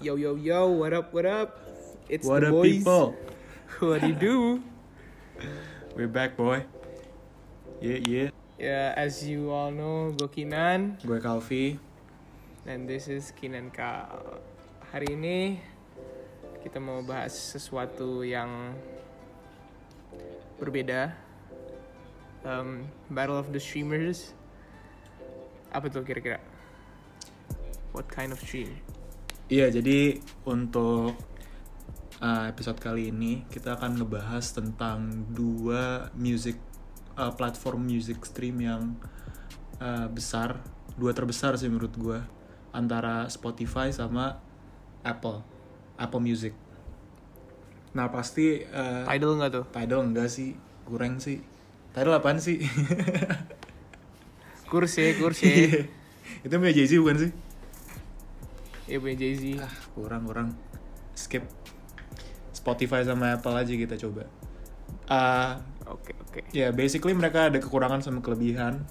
Yo yo yo, what up what up? It's What the up, boys. people? What do you do? We're back, boy. Yeah, yeah. Ya, as you all know, gue Kinan Gue Kalvi. and this is Kinan Kal. Hari ini kita mau bahas sesuatu yang berbeda. Um, Battle of the Streamers. Apa tuh kira-kira? What kind of stream? Iya, jadi untuk uh, episode kali ini kita akan ngebahas tentang dua music uh, platform music stream yang uh, besar, dua terbesar sih menurut gue antara Spotify sama Apple, Apple Music. Nah pasti uh, Tidal nggak tuh? Tidal enggak sih, kurang sih. Tidal apaan sih? Kursi, kursi. Itu punya Jay-Z bukan sih? ya punya Jay-Z. ah kurang kurang skip Spotify sama Apple aja kita coba Ah, Oke, oke. ya basically mereka ada kekurangan sama kelebihan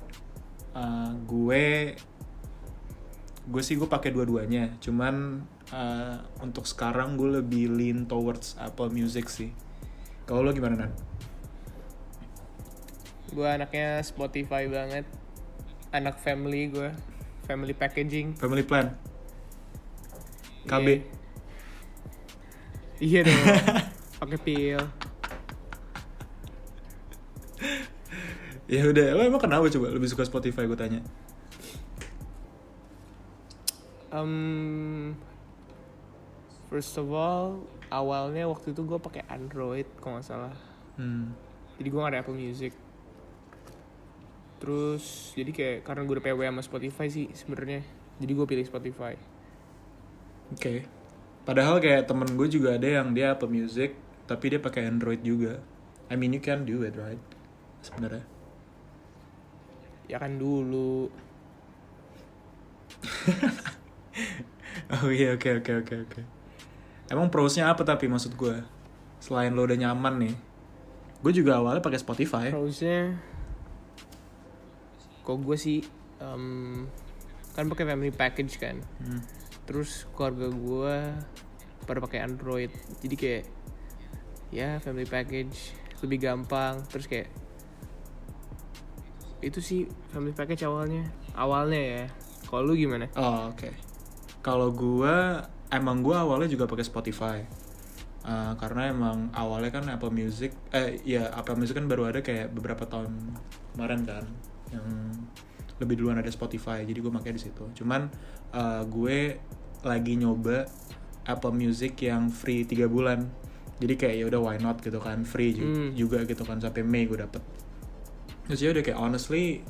Ah, gue gue sih gue pakai dua-duanya cuman ah, untuk sekarang gue lebih lean towards Apple Music sih kalau lo gimana nan Gue anaknya Spotify banget. Anak family gue. Family packaging. family plan KB Iya, iya dong. Pakai pil. ya udah lo emang kenapa coba lebih suka Spotify gue tanya Um, first of all, awalnya waktu itu gue pakai Android kalau nggak salah. hmm. Jadi gue gak ada Apple Music. Terus jadi kayak karena gue udah PW sama Spotify sih sebenarnya. Jadi gue pilih Spotify. Oke. Padahal kayak temen gue juga ada yang dia Apple Music, tapi dia pakai Android juga. I mean you can do it, right? Sebenarnya. Ya kan dulu. Oh iya, oke oke oke oke. Emang pros-nya apa tapi maksud gue? Selain lo udah nyaman nih. Gue juga awalnya pakai Spotify. Pros-nya kok gue sih em, kan pakai family package kan. Hmm. Terus keluarga gue pada pakai Android. Jadi kayak ya family package lebih gampang. Terus kayak itu sih family package awalnya. Awalnya ya. Kalau lu gimana? Oh, oke. Kalau gue emang gue awalnya juga pakai Spotify. Uh, karena emang awalnya kan Apple Music eh ya Apple Music kan baru ada kayak beberapa tahun kemarin kan yang lebih duluan ada Spotify jadi gue pakai di situ cuman uh, gue lagi nyoba Apple Music yang free tiga bulan jadi kayak ya udah why not gitu kan free Hmm. juga gitu kan sampai Mei gue dapet terus ya udah kayak honestly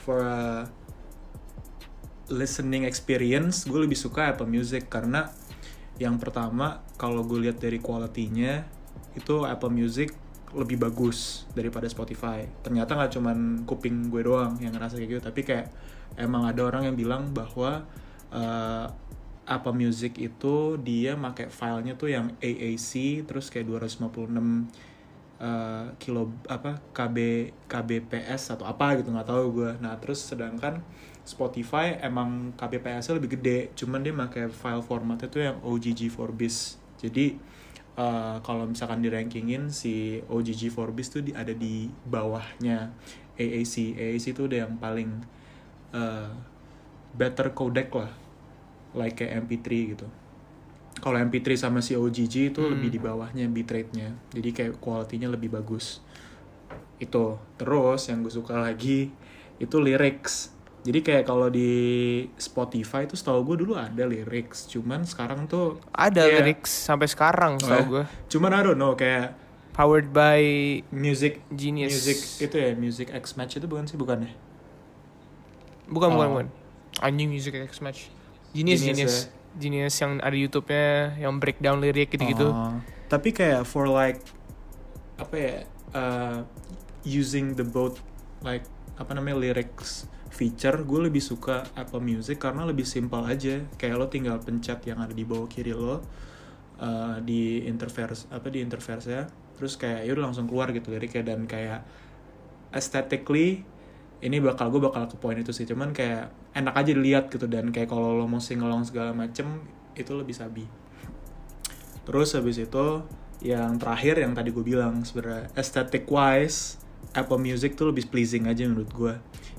for a listening experience gue lebih suka Apple Music karena yang pertama kalau gue lihat dari quality-nya itu Apple Music lebih bagus daripada Spotify. Ternyata nggak cuman kuping gue doang yang ngerasa kayak gitu tapi kayak emang ada orang yang bilang bahwa eh, Apple Music itu dia pakai filenya tuh yang AAC terus kayak 256 eh, kilo apa KB KBPS atau apa gitu nggak tahu gue. Nah terus sedangkan Spotify emang KBPS-nya lebih gede cuman dia pakai file formatnya tuh yang OGG for bis jadi eh, kalau misalkan di rankingin si OGG for bis tuh di, ada di bawahnya. AAC AAC itu udah yang paling eh, better codec lah. Like kayak MP3 gitu. Kalau MP3 sama si OGG itu Hmm. lebih di bawahnya bitrate-nya. Jadi kayak quality-nya lebih bagus. Itu. Terus yang gue suka lagi itu lyrics jadi kayak kalau di Spotify itu setahu gue dulu ada lyrics cuman sekarang tuh Ada Iya. lyrics sampai sekarang Oh, tau ya? gue. cuman I don't know kayak Powered by music Genius. music itu ya music X match itu bukan sih bukan ya Bukan, bukan, Oh. bukan. Anjing Music X Match. Genius, Genius Genius. Genius yang ada YouTube-nya, yang breakdown lirik gitu-gitu. Oh, tapi kayak for like apa ya uh, using the both like apa namanya lyrics feature gue lebih suka Apple Music karena lebih simpel aja. Kayak lo tinggal pencet yang ada di bawah kiri lo uh, di interverse apa di interverse ya terus kayak ya udah langsung keluar gitu liriknya dan kayak aesthetically ini bakal gue bakal ke poin itu sih. Cuman kayak enak aja dilihat gitu dan kayak kalau lo mau singelong segala macem itu lebih sabi. Terus habis itu yang terakhir yang tadi gue bilang sebenarnya aesthetic wise Apple Music tuh lebih pleasing aja menurut gue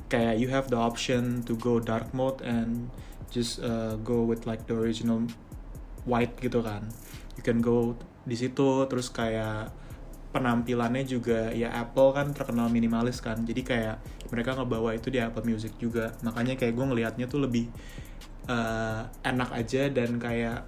kayak you have the option to go dark mode and just uh, go with like the original white gitu kan. You can go di situ terus kayak penampilannya juga ya Apple kan terkenal minimalis kan. Jadi kayak mereka ngebawa itu di Apple Music juga. Makanya kayak gue ngelihatnya tuh lebih uh, enak aja dan kayak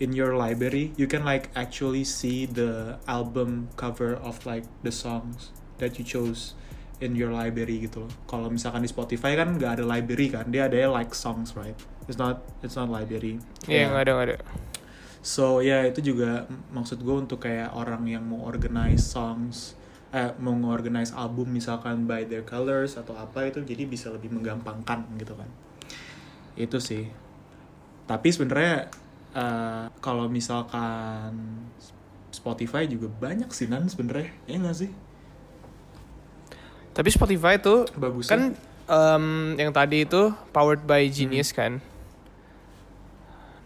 in your library you can like actually see the album cover of like the songs that you chose in your library gitu loh. Kalau misalkan di Spotify kan nggak ada library kan, dia ada like songs right. It's not it's not library. Iya nggak ada nggak ada. So ya yeah, itu juga maksud gue untuk kayak orang yang mau organize songs, eh mau organize album misalkan by their colors atau apa itu jadi bisa lebih menggampangkan gitu kan. Itu sih. Tapi sebenarnya uh, kalau misalkan Spotify juga banyak sih nan sebenarnya ya nggak sih? Tapi Spotify itu Bagus kan um, yang tadi itu powered by Genius kan.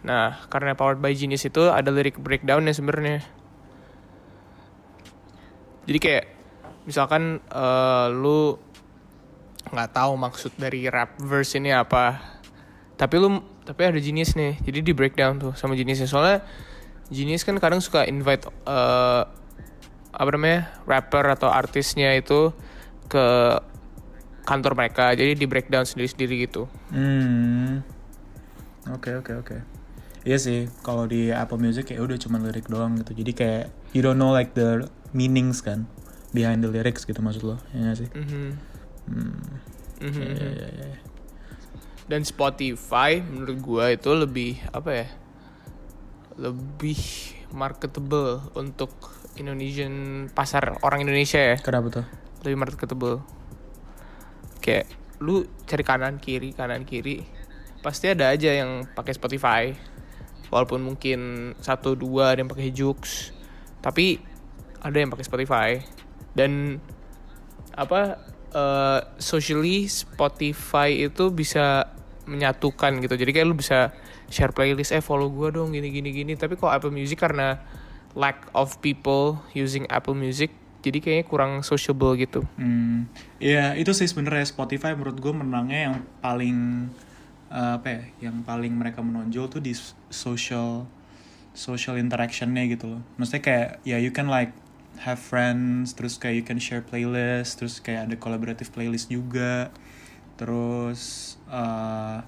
Nah, karena powered by Genius itu ada lirik breakdown ya sebenarnya. Jadi kayak misalkan uh, lu nggak tahu maksud dari rap verse ini apa, tapi lu tapi ada Genius nih, jadi di breakdown tuh sama Genius soalnya Genius kan kadang suka invite uh, apa namanya rapper atau artisnya itu ke kantor mereka jadi di breakdown sendiri sendiri gitu. Hmm. Oke okay, oke okay, oke. Okay. iya sih kalau di Apple Music ya udah cuma lirik doang gitu. Jadi kayak you don't know like the meanings kan behind the lyrics gitu maksud lo ya gak sih? Mm -hmm. hmm. Mm dan Spotify menurut gua itu lebih apa ya lebih marketable untuk Indonesian pasar orang Indonesia ya. Kenapa tuh lebih marketable. Kayak lu cari kanan kiri kanan kiri pasti ada aja yang pakai Spotify. Walaupun mungkin satu dua ada yang pakai Jux tapi ada yang pakai Spotify. Dan apa uh, socially Spotify itu bisa menyatukan gitu. Jadi kayak lu bisa share playlist eh follow gue dong gini gini gini. Tapi kok Apple Music karena lack of people using Apple Music jadi kayaknya kurang sociable gitu. Hmm, ya itu sih sebenarnya Spotify menurut gue menangnya yang paling uh, apa ya, yang paling mereka menonjol tuh di social social interactionnya gitu loh. Maksudnya kayak ya you can like have friends, terus kayak you can share playlist, terus kayak ada collaborative playlist juga, terus uh,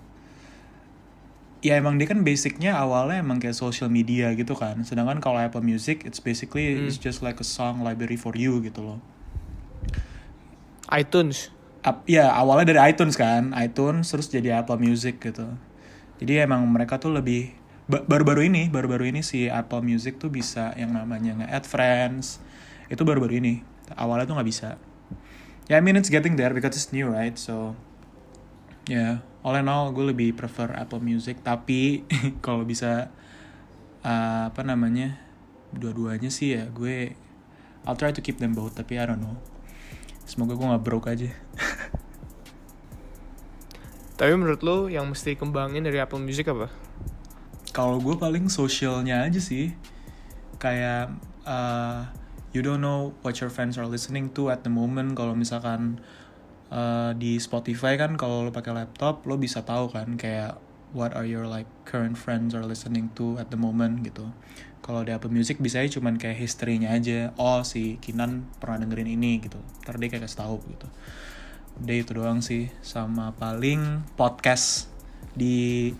ya emang dia kan basicnya awalnya emang kayak social media gitu kan. Sedangkan kalau Apple Music it's basically hmm. it's just like a song library for you gitu loh. iTunes? Up, ya awalnya dari iTunes kan. iTunes terus jadi Apple Music gitu. Jadi emang mereka tuh lebih baru-baru ini baru-baru ini si Apple Music tuh bisa yang namanya nge-add friends. Itu baru-baru ini. Awalnya tuh nggak bisa. Ya yeah, I mean it's getting there because it's new right? So ya yeah all in all gue lebih prefer Apple Music. Tapi kalau bisa uh, apa namanya dua-duanya sih ya gue I'll try to keep them both tapi I don't know. Semoga gue nggak broke aja. Tapi menurut lo yang mesti kembangin dari Apple Music apa? Kalau gue paling sosialnya aja sih. Kayak uh, you don't know what your friends are listening to at the moment. Kalau misalkan uh, di Spotify kan kalau lo pakai laptop lo bisa tahu kan kayak what are your like current friends are listening to at the moment gitu. Kalau di Apple Music bisa aja cuman kayak history-nya aja. Oh si Kinan pernah dengerin ini gitu. Ntar dia kayak kasih tahu gitu. Udah itu doang sih. Sama paling podcast di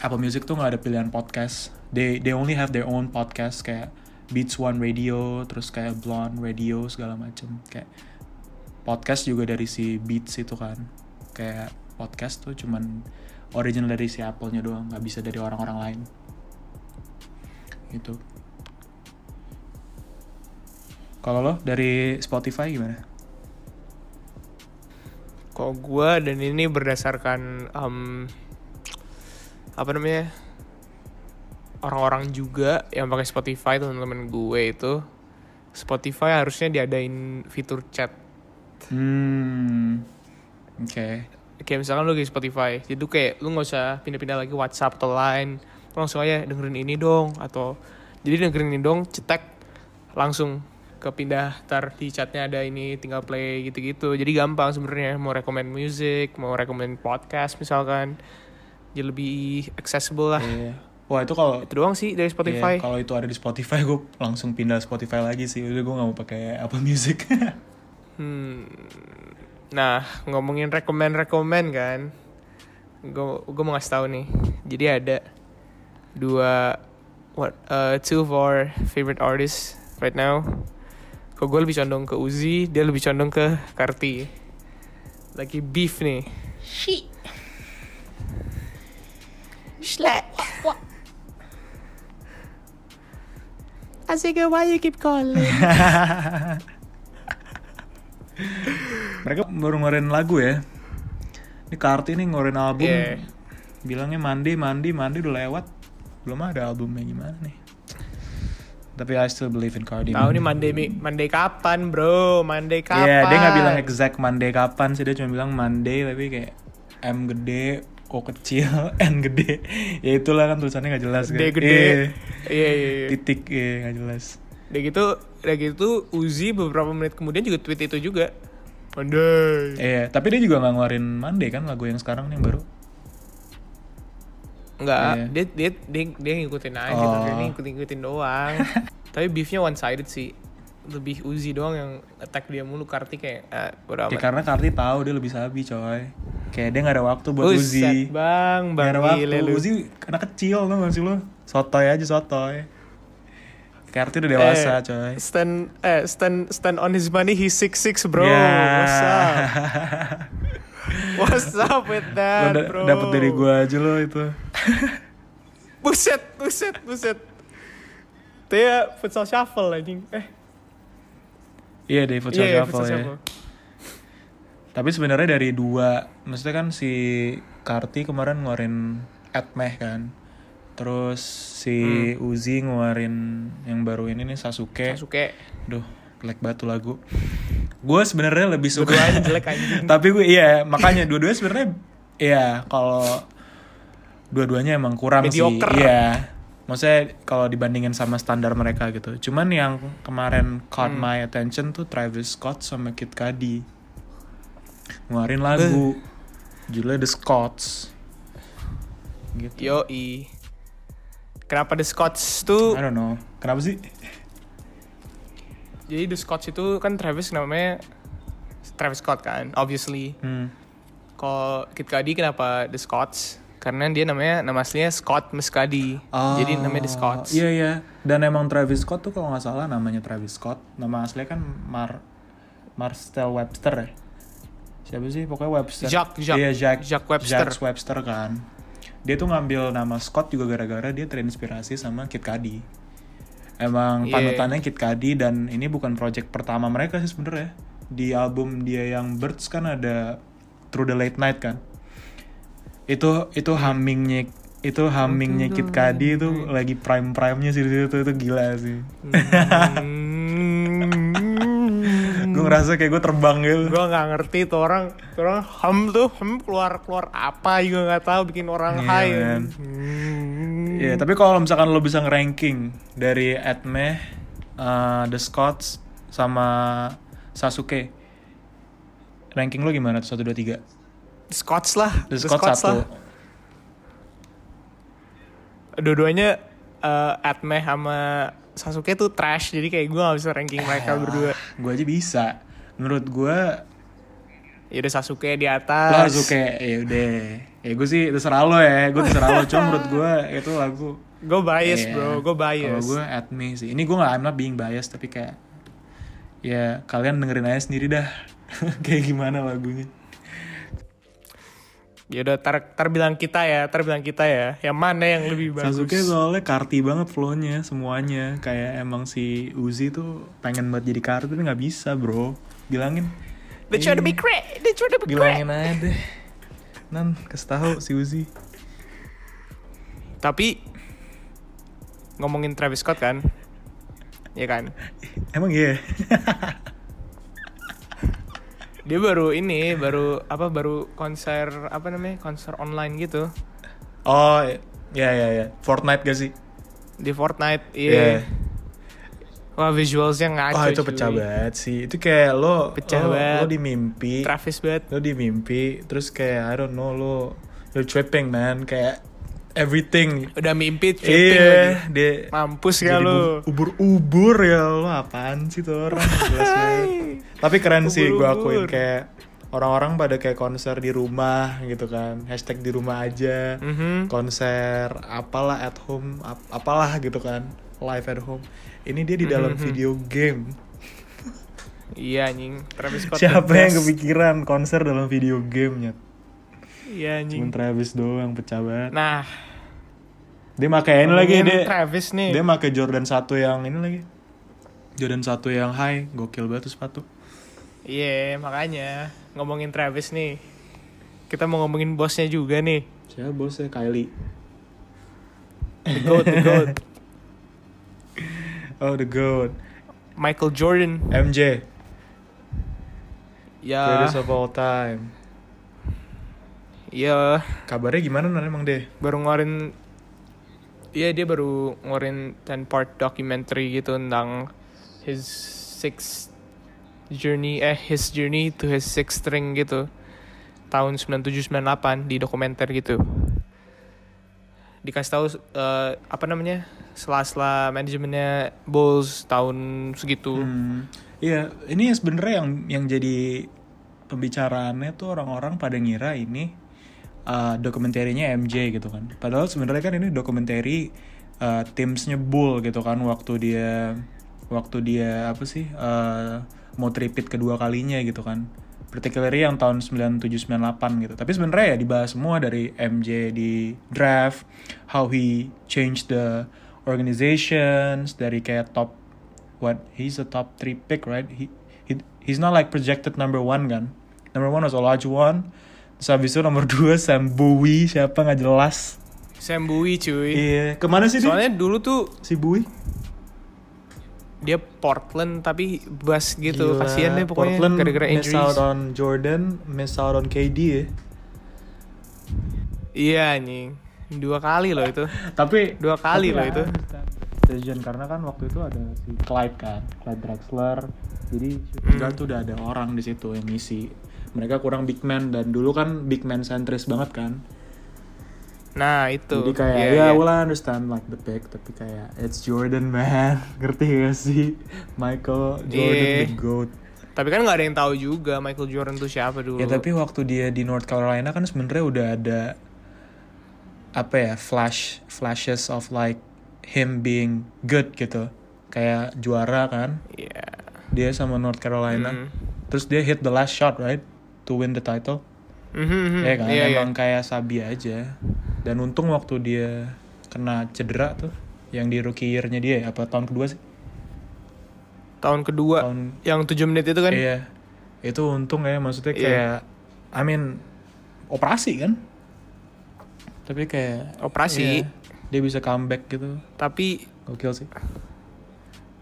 Apple Music tuh nggak ada pilihan podcast. They they only have their own podcast kayak Beats One Radio terus kayak Blonde Radio segala macem. Kayak podcast juga dari si Beats itu kan. Kayak podcast tuh cuman original dari si Apple-nya doang nggak bisa dari orang-orang lain. Gitu. Kalau lo dari Spotify gimana? Kok gue dan ini berdasarkan um, apa namanya orang-orang juga yang pakai Spotify teman-teman gue itu Spotify harusnya diadain fitur chat Hmm. Oke. kayak misalkan lu di Spotify jadi kayak lu nggak usah pindah-pindah lagi WhatsApp atau Line lu langsung aja dengerin ini dong atau jadi dengerin ini dong cetek langsung ke pindah tar di chatnya ada ini tinggal play gitu-gitu jadi gampang sebenarnya mau rekomend music mau rekomend podcast misalkan jadi lebih accessible lah Iya. Wah itu kalau itu doang sih dari Spotify Iya, kalau itu ada di Spotify gue langsung pindah Spotify lagi sih. Udah gue gak mau pakai Apple Music. Hmm. Nah, ngomongin rekomend-rekomend kan. Gue gue mau ngasih tahu nih. Jadi ada dua what uh, two of our favorite artists right now. Kok gue lebih condong ke Uzi, dia lebih condong ke Karti. Lagi beef nih. Shi. Slap. Asik, why you keep calling? Mereka baru ngeluarin lagu ya. Ini Karti nih ngeluarin album. Iya. Bilangnya mandi, mandi, mandi udah lewat. Belum ada albumnya gimana nih. Tapi I still believe in Cardi. Tahu nih Monday Monday kapan, Bro? Monday Iya, kapan? dia nggak bilang exact Monday kapan sih, dia cuma bilang Monday tapi kayak M gede, O kecil, N gede. Ya itulah kan tulisannya nggak jelas kan. Gede. Iya. Iya, iya, iya. Titik iya nggak jelas. Udah gitu, udah gitu Uzi beberapa menit kemudian juga tweet itu juga. Monday. Iya, tapi dia juga nggak ngeluarin Monday kan lagu yang sekarang nih yang baru. Enggak, Iya. dia, dia dia dia ngikutin aja, Oh. dia ngikutin ngikutin doang. Tapi beefnya one sided sih. Lebih Uzi doang yang attack dia mulu Karti kayak eh, udah Ya karena Karti tahu dia lebih sabi coy. Kayak dia nggak ada waktu buat Buset, Uzi. Bang, Bang ada waktu. lu. Uzi anak kecil tuh gak sih lo? Sotoy aja sotoy. Karti udah dewasa Eh, coy. Stand eh stand stand on his money he's 66 bro. Ya. What's up? What's up with Lo that, da- bro? dapet dari gua aja lo itu. Buset, buset, buset. Dia futsal shuffle anjing. Eh, Iya deh futsal iya, shuffle ya. Tapi sebenarnya dari dua, maksudnya kan si Karti kemarin ngeluarin Atmeh kan. Terus si Uzi ngeluarin yang baru ini nih Sasuke. Sasuke. Duh, jelek tuh lagu. Gue sebenarnya lebih suka. Jelek anjing. Tapi gue iya, makanya dua-duanya sebenarnya iya kalau dua-duanya emang kurang Mediocre. sih. Iya. Maksudnya kalau dibandingin sama standar mereka gitu. Cuman yang kemarin caught Hmm. my attention tuh Travis Scott sama Kid Cudi. Ngeluarin lagu judulnya The Scots. Gitu. Yoi. Kenapa The Scots tuh? I don't know. Kenapa sih? Jadi The Scots itu kan Travis namanya Travis Scott kan, obviously. Hmm. Kalau Kid Cudi kenapa The Scots? Karena dia namanya nama aslinya Scott Muscadi. Jadi namanya The Scots. Iya iya. Dan emang Travis Scott tuh kalau nggak salah namanya Travis Scott. Nama aslinya kan Mar Marcel Webster ya. Siapa sih? Pokoknya Webster. Jacques- Jacques- Iya Jack. Jacques Webster. Jacques Webster kan. Dia tuh ngambil nama Scott juga gara-gara dia terinspirasi sama Kid Cudi. Emang Iya. panutannya Kid Cudi dan ini bukan project pertama mereka sih sebenarnya. Di album dia yang Birds kan ada Through the Late Night kan. Itu itu hummingnya itu hummingnya Kid Cudi itu lagi prime primenya sih di situ itu gila sih. Hmm. Gue ngerasa kayak gue terbang gitu. gue nggak ngerti tuh orang tuh orang hem tuh hem keluar keluar apa juga nggak tahu bikin orang Iya, high man. Hmm. Iya, tapi kalau misalkan lo bisa nge-ranking dari Atme, uh, The Scots, sama Sasuke, ranking lo gimana tuh? 1, 2, 3? The Scots lah The, Scots, satu. dua-duanya eh, Atme sama Sasuke tuh trash jadi kayak gue gak bisa ranking mereka berdua Gue aja bisa. Menurut gue, ya udah Sasuke di lo atas Sasuke, ya udah. Ya gue sih terserah lo ya, gue terserah lo. Cuma menurut gue itu lagu. gue bias Iya. bro gue Kalau bias gue Atme sih. Ini gue gak, I'm not being biased, tapi kayak, ya kalian dengerin aja sendiri dah. kayak gimana lagunya. Ya udah tar, tar bilang kita ya tar bilang kita ya. Yang mana yang lebih bagus? Sasuke soalnya karti banget flownya semuanya. Kayak emang si Uzi tuh pengen banget jadi karti tapi nggak bisa bro. Bilangin. They try to be great they try to be great. Bilangin aja deh. Nan kasih tahu si Uzi. Tapi ngomongin Travis Scott kan? Iya kan? Emang iya. Dia baru ini, baru apa baru konser apa namanya? Konser online gitu oh, ya ya ya. Fortnite gak sih? di Fortnite. Iya. Iya. Wah, visualsnya ngaco. Wah, itu cuy. pecah banget sih. Itu kayak lo Pecah lo, banget. lo di mimpi. Travis banget. Lo di mimpi terus kayak I don't know lo you're tripping man kayak everything Udah mimpi tripping iya lagi. dia Mampus ya lu. bu- ubur-ubur ya lo apaan sih tuh orang tapi keren sih gue akuin kayak orang-orang pada kayak konser di rumah gitu kan hashtag di rumah aja Mhm. konser apalah at home ap- apalah gitu kan live at home ini dia di dalam Mhm. video game Iya anjing. Travis Scott. siapa yang kepikiran konser dalam video gamenya Iya anjing. Cuman Travis doang pecah banget Nah, dia pakai ini lagi dia Travis nih. dia pakai Jordan 1 yang ini lagi Jordan 1 yang high gokil banget tuh sepatu Iya, makanya ngomongin Travis nih. Kita mau ngomongin bosnya juga nih. siapa bosnya Kylie The GOAT, the GOAT. oh the goat Michael Jordan. MJ Ya, greatest of all time ya kabarnya gimana nan emang deh baru ngeluarin Iya dia baru ngeluarin 10 part documentary gitu tentang his six journey eh his journey to his sixth ring gitu. Tahun 9798 di dokumenter gitu. Dikasih tahu eh, apa namanya sela-sela manajemennya Bulls tahun segitu. Hmm, iya ini sebenarnya yang yang jadi pembicaraannya tuh orang-orang pada ngira ini uh, dokumenterinya MJ gitu kan. Padahal sebenarnya kan ini dokumentari uh, timsnya Bull gitu kan waktu dia waktu dia apa sih uh, mau tripit kedua kalinya gitu kan. Particularly yang tahun 9798 gitu. Tapi sebenarnya ya dibahas semua dari MJ di draft how he changed the organizations dari kayak top what he's a top three pick right? He, he he's not like projected number one kan. Number one was Olajuwon terus habis itu nomor dua Sam Bowie siapa? Nggak jelas. Sam Bowie cuy. Iya. Ke mana sih dia soalnya dulu tuh si Bowie dia Portland tapi bas gitu. Gila, kasihan deh pokoknya. Portland gara-gara miss injuries. out on Jordan miss out on KD ya. Iya anjing. Dua kali loh itu. Tapi Dua kali tapi loh itu. Decision karena kan waktu itu ada si Clyde kan Clyde Drexler. Jadi guard tuh udah ada orang di situ yang ngisi mereka kurang big man dan dulu kan big man centris banget kan. Nah itu. Jadi kayak Iya, ya iya. well I understand like the pick tapi kayak it's Jordan man. Ngerti gak sih? Michael Jordan Iya. the goat. Tapi kan nggak ada yang tahu juga Michael Jordan tuh siapa dulu. Ya tapi waktu dia di North Carolina kan sebenarnya udah ada apa ya flash flashes of like him being good gitu. Kayak juara kan? Iya. dia sama North Carolina. Hmm. terus dia hit the last shot right to win the title. Mhm, mhm. ya kan? Iya, iya. emang kayak Sabi aja. Dan untung waktu dia kena cedera tuh yang di rookie year-nya dia ya, apa tahun kedua sih? Tahun kedua. Tahun yang 7 menit itu kan? Iya. Itu untung ya maksudnya Iya. kayak I mean operasi kan? Tapi kayak Operasi. iya, dia bisa comeback gitu. Tapi gokil sih.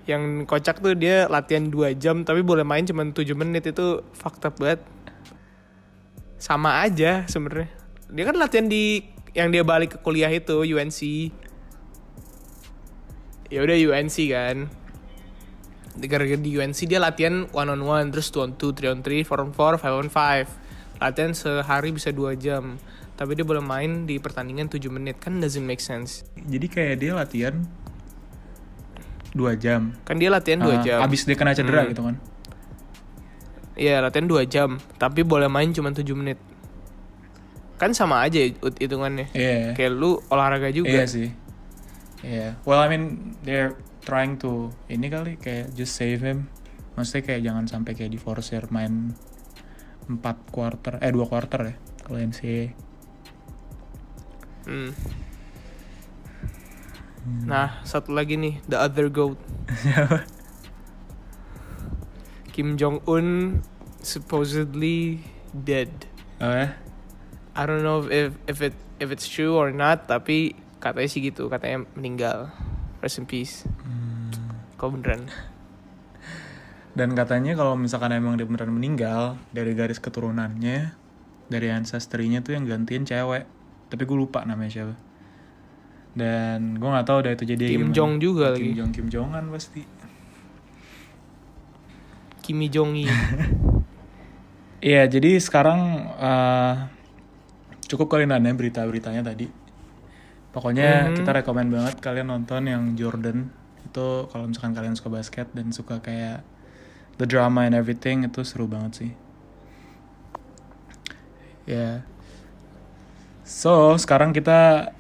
yang kocak tuh dia latihan 2 jam tapi boleh main cuma 7 menit. Itu fucked up banget sama aja sebenarnya. Dia kan latihan di yang dia balik ke kuliah itu UNC ya udah UNC kan. Gara-gara di UNC dia latihan one on one terus two on two three on three four on four five on five latihan sehari bisa dua jam. Tapi dia boleh main di pertandingan 7 menit. Kan doesn't make sense. Jadi kayak dia latihan dua jam. Kan dia latihan dua Ah, jam. abis dia kena cedera Hmm. gitu kan Iya latihan 2 jam Tapi boleh main cuma 7 menit Kan sama aja it- hitungannya iya Kayak lu olahraga juga Iya sih. Iya. Well, I mean they're trying to ini kali kayak just save him. Maksudnya kayak jangan sampai kayak di forcer main 4 quarter eh 2 quarter ya kalau NCAA. Hmm. Nah satu lagi nih The other goat Kim Jong Un Supposedly dead oh ya? I don't know if if it if it's true or not Tapi katanya sih gitu Katanya meninggal rest in peace Hmm. kau beneran Dan katanya kalau misalkan emang dia beneran meninggal dari garis keturunannya, dari ancestry-nya tuh yang gantiin cewek. Tapi gue lupa namanya siapa. Dan gue nggak tahu udah itu jadi Kim gimana. Jong juga Kim lagi. Jong Kim Jongan pasti. Kimi Jong Il Iya, jadi sekarang eh, cukup kalian nanya berita-beritanya tadi. Pokoknya Mhm. kita rekomen banget kalian nonton yang Jordan itu kalau misalkan kalian suka basket dan suka kayak the drama and everything itu seru banget sih. Ya. So, sekarang kita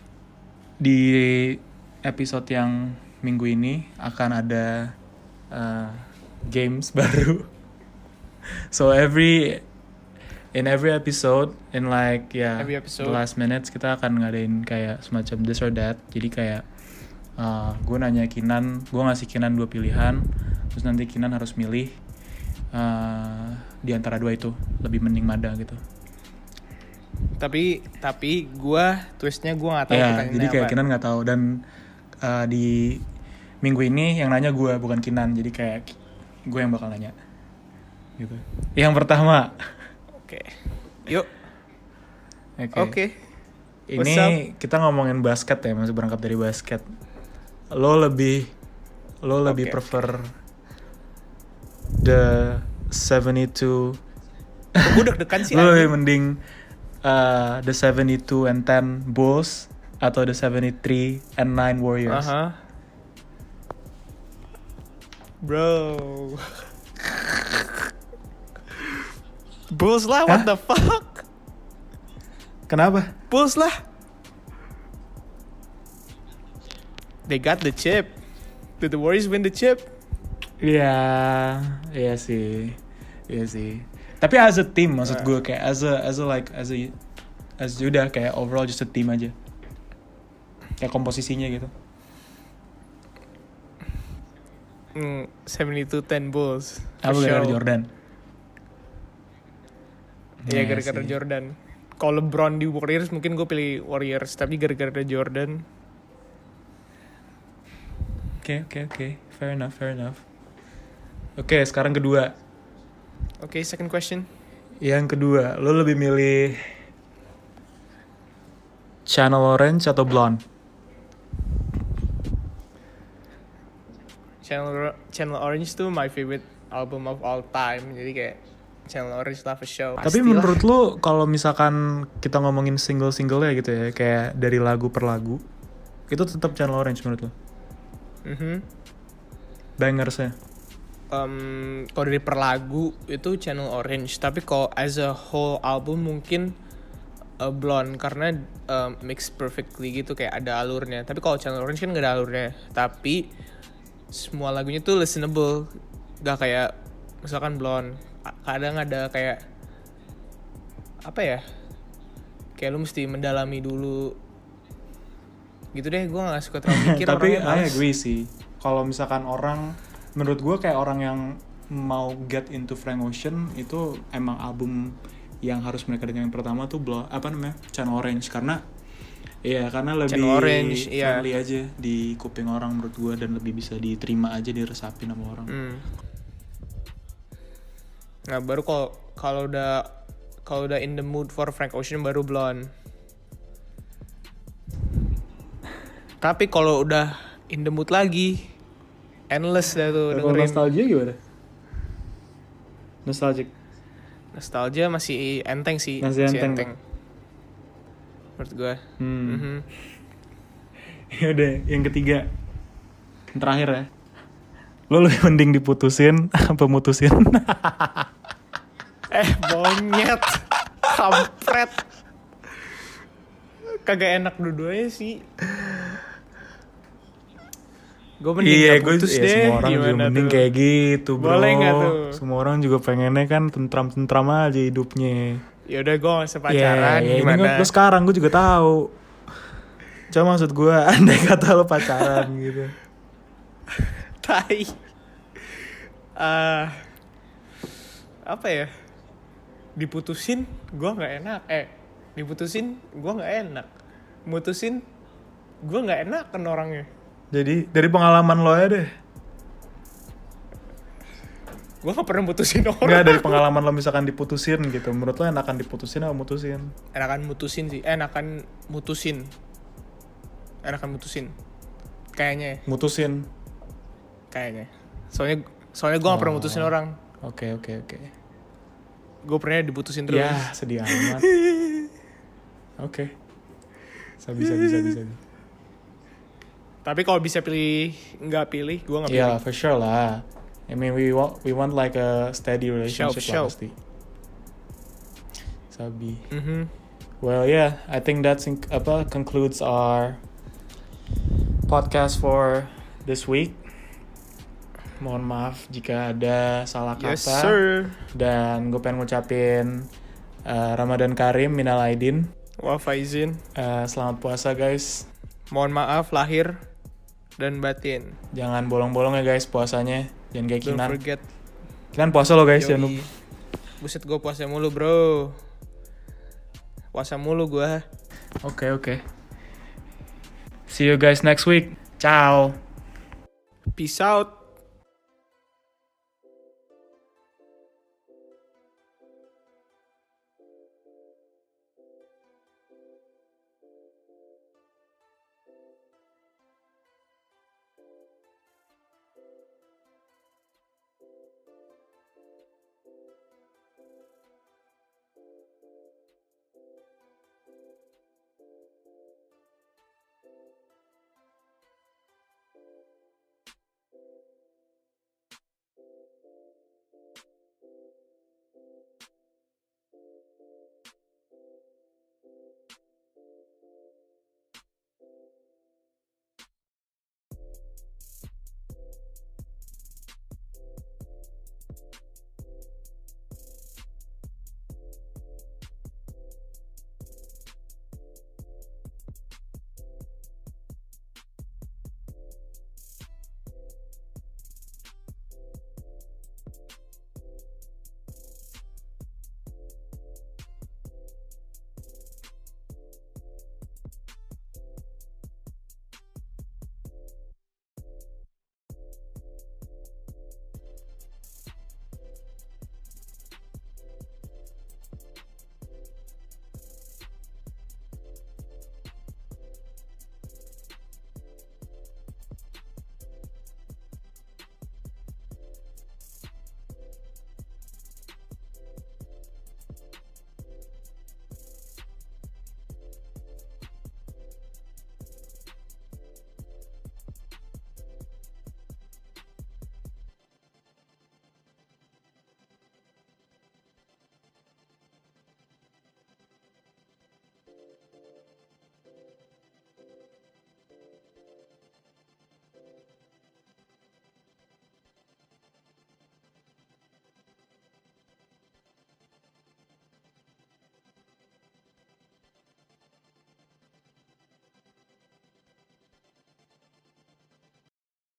di episode yang minggu ini akan ada uh, games baru. So every in every episode in like ya Every the last minutes kita akan ngadain kayak semacam this or that. Jadi kayak uh, gue nanya Kinan, gue ngasih Kinan dua pilihan, terus nanti Kinan harus milih uh, di antara dua itu lebih mending mana gitu. tapi tapi gua twistnya gua nggak tahu pertanyaannya jadi kayak apa. Kinan nggak tahu dan uh, di minggu ini yang nanya gue bukan Kinan, jadi kayak gue yang bakal nanya. Gitu. Yang pertama, oke yuk oke. oke What's Ini kita ngomongin basket ya, masih berangkat dari basket. Lo lebih lo lebih Oke, prefer the 72 gue deg-degan sih lo lebih mending uh, the 72 and 10 Bulls atau the 73 and 9 Warriors? Aha. Bro. Bulls lah, what Hah? the fuck? Kenapa? Bulls lah. They got the chip. Did the Warriors win the chip? Iya, iya sih, iya sih. Tapi as a team maksud Nah. gue kayak as a as a like as a as udah kayak overall just a team aja. Kayak komposisinya gitu. Hmm, 72-10 Bulls. for Apa gara-gara sure. Jordan? Iya, Iya gara-gara. Jordan. Kalau LeBron di Warriors mungkin gue pilih Warriors, tapi gara-gara Jordan. Oke oke oke, fair enough fair enough. Oke sekarang kedua, Oke, second question. yang kedua, lo lebih milih Channel Orange atau Blonde? Channel Channel Orange tuh my favorite album of all time. Jadi kayak Channel Orange for show. Tapi menurut lo kalau misalkan kita ngomongin single-single ya gitu ya, kayak dari lagu per lagu, itu tetap Channel Orange menurut lo? Mhm. Bangersnya? Um, kalau dari per lagu itu Channel Orange. Tapi kalau as a whole album mungkin uh, Blonde karena um, mix perfectly gitu kayak ada alurnya. Tapi kalau Channel Orange kan gak ada alurnya. Tapi semua lagunya tuh listenable. Gak kayak misalkan Blonde. Kadang ada kayak apa ya? Kayak lu mesti mendalami dulu. Gitu deh, gue gak suka terlalu mikir Tapi I agree sih. Kalau misalkan orang, menurut gue kayak orang yang mau get into Frank Ocean itu emang album yang harus mereka dengerin pertama tuh Blo apa namanya Channel Orange karena Iya karena lebih Channel Orange, iya. friendly aja di kuping orang menurut gue dan lebih bisa diterima aja diresapin sama orang. Hmm. Nah baru kalau kalau udah kalau udah in the mood for Frank Ocean baru Blonde. Tapi kalau udah in the mood lagi, endless dah tuh Kalau dengerin. nostalgia gimana? Nostalgic. Nostalgia masih enteng sih, Masih enteng, Menurut gue. Hmm. Mhm. Yaudah, yang ketiga. Yang terakhir ya. Lo lebih mending diputusin apa mutusin? Eh monyet, kampret. Kagak enak dua-duanya sih. Gue mending iya, gak gue putus iya, deh. semua orang juga mending tuh? kayak gitu, bro. Boleh nggak tuh? Semua orang juga pengennya kan tentram-tentram aja hidupnya. Ya udah gue usah Iya, pacaran ini gimana? lo sekarang gue juga tahu. Cuma maksud gue, andai kata lo pacaran gitu. Tai. Ah, apa ya? Diputusin gue nggak enak. Eh, diputusin gue nggak enak. Mutusin gue nggak enak kan orangnya. Jadi dari pengalaman lo ya deh. Gue gak pernah mutusin orang. Enggak dari pengalaman lo misalkan diputusin gitu. Menurut lo enakan diputusin atau mutusin? Enakan mutusin sih. Eh, enakan mutusin. Enakan mutusin. Kayaknya ya. Mutusin. Kayaknya. Soalnya soalnya gue gak pernah Oh. mutusin orang. Oke oke oke. Gue pernah diputusin terus. Ya sedih amat. Oke. Sabi sabi sabi sabi. Tapi kalau bisa pilih nggak pilih, gue nggak pilih. Yeah, for sure lah. I mean, we want we want like a steady relationship Show, show. lah pasti. Sabi. Mhm. Well, yeah, I think that's in, apa concludes our podcast for this week. Mohon maaf jika ada salah kata. Yes sir. Dan gue pengen ngucapin uh, Ramadan Karim, minal aidin. Wafa izin. Uh, selamat puasa guys. Mohon maaf lahir dan batin. Jangan bolong-bolong ya guys puasanya. Jangan kayak Don't Kinan. forget. Kinan puasa lo guys, jangan lupa. Buset gue puasa mulu bro. Puasa mulu gue. Oke oke. See you guys next week. Ciao. Peace out.